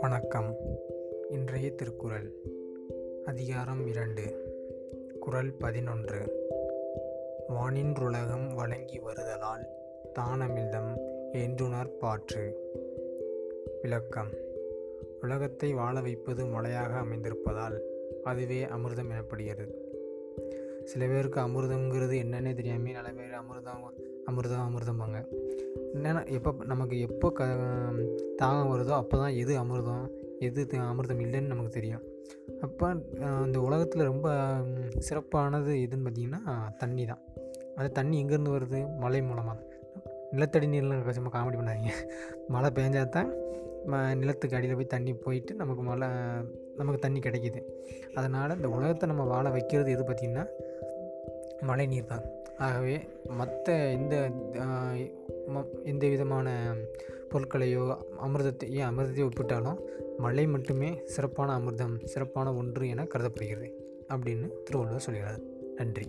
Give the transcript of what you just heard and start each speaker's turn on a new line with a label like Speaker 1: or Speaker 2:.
Speaker 1: வணக்கம். இன்றைய திருக்குறள் அதிகாரம் இரண்டு குறள் பதினொன்று. வானின்றுலகம் வழங்கி வருதலால் தானமில்தம் ஏந்துணர் பாற்று. விளக்கம். உலகத்தை வாழ வைப்பது மழையாக அமைந்திருப்பதால் அதுவே அமிர்தம் எனப்படுகிறது. சில பேருக்கு அமிர்தங்கிறது என்னன்னே தெரியாமல் நல்ல பேர் அமிர்தம் அமிர்தம் அமிர்தம்பாங்க. என்னென்னா எப்போ நமக்கு எப்போ க தாகம் வருதோ அப்போ தான் எது அமிர்தம் எது அமிர்தம் இல்லைன்னு நமக்கு தெரியும். அப்போ இந்த உலகத்தில் ரொம்ப சிறப்பானது எதுன்னு பார்த்திங்கன்னா தண்ணி தான் அந்த தண்ணி எங்கேருந்து வருது? மழை மூலமாக நிலத்தடி நீர்லாம் சும்மா காமெடி பண்ணாதீங்க. மழை பெஞ்சா தான் ம நிலத்துக்கு அடியில் போய் தண்ணி போயிட்டு நமக்கு மழை நமக்கு தண்ணி கிடைக்கிது. அதனால் இந்த உலகத்தை நம்ம வாழ வைக்கிறது எது பார்த்திங்கன்னா மழை நீர் தான். ஆகவே மற்ற இந்த எந்த விதமான பொருட்களையோ அமிர்தத்தை ஏன் அமிர்தத்தையோ ஒப்பிட்டாலும் மழை மட்டுமே சிறப்பான அமிர்தம் சிறப்பான ஒன்று என கருதப்படுகிறது. அப்படின்னு திருவள்ளுவர் சொல்கிறார். நன்றி.